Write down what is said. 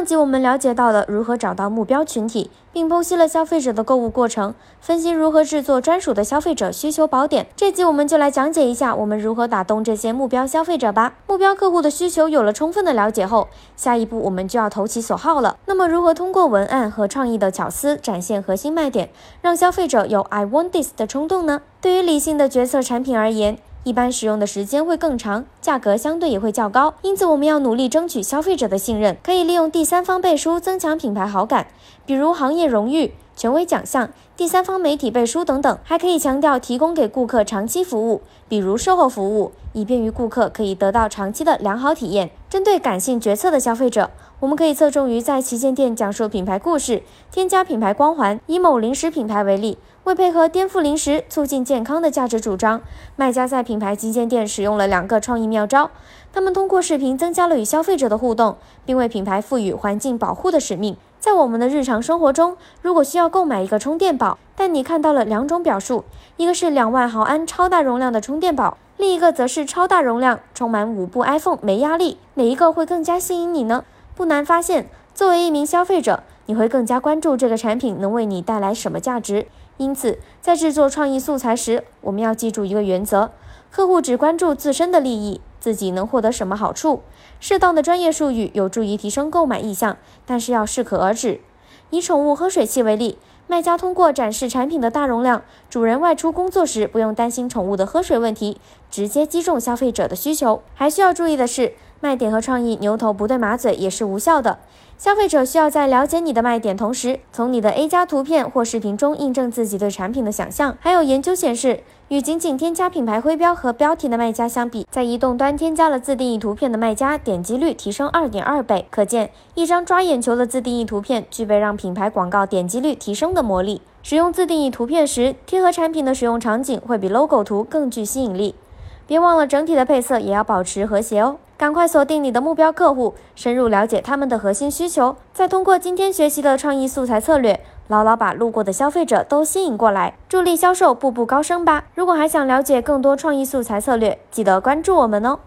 上集我们了解到了如何找到目标群体，并剖析了消费者的购物过程，分析如何制作专属的消费者需求宝典。这集我们就来讲解一下我们如何打动这些目标消费者吧。目标客户的需求有了充分的了解后，下一步我们就要投其所好了。那么如何通过文案和创意的巧思展现核心卖点，让消费者有 I want this 的冲动呢？对于理性的决策产品而言。一般使用的时间会更长，价格相对也会较高，因此我们要努力争取消费者的信任。可以利用第三方背书增强品牌好感，比如行业荣誉、权威奖项、第三方媒体背书等等。还可以强调提供给顾客长期服务，比如售后服务，以便于顾客可以得到长期的良好体验。针对感性决策的消费者，我们可以侧重于在旗舰店讲述品牌故事，添加品牌光环。以某零食品牌为例。为配合颠覆零食、促进健康的价值主张，卖家在品牌旗舰店使用了两个创意妙招。他们通过视频增加了与消费者的互动，并为品牌赋予环境保护的使命。在我们的日常生活中，如果需要购买一个充电宝，但你看到了两种表述，一个是两万毫安超大容量的充电宝，另一个则是超大容量充满五部 iPhone 没压力，哪一个会更加吸引你呢？不难发现，作为一名消费者，你会更加关注这个产品能为你带来什么价值。因此，在制作创意素材时，我们要记住一个原则：客户只关注自身的利益，自己能获得什么好处。适当的专业术语有助于提升购买意向，但是要适可而止。以宠物喝水器为例，卖家通过展示产品的大容量，主人外出工作时不用担心宠物的喝水问题，直接击中消费者的需求。还需要注意的是。卖点和创意牛头不对马嘴也是无效的。消费者需要在了解你的卖点同时，从你的 A 加图片或视频中印证自己对产品的想象。还有研究显示，与仅仅添加品牌徽标和标题的卖家相比，在移动端添加了自定义图片的卖家点击率提升二点二倍。可见，一张抓眼球的自定义图片具备让品牌广告点击率提升的魔力。使用自定义图片时，贴合产品的使用场景会比 logo 图更具吸引力。别忘了整体的配色也要保持和谐哦。赶快锁定你的目标客户，深入了解他们的核心需求，再通过今天学习的创意素材策略，牢牢把路过的消费者都吸引过来，助力销售步步高升吧。如果还想了解更多创意素材策略，记得关注我们哦。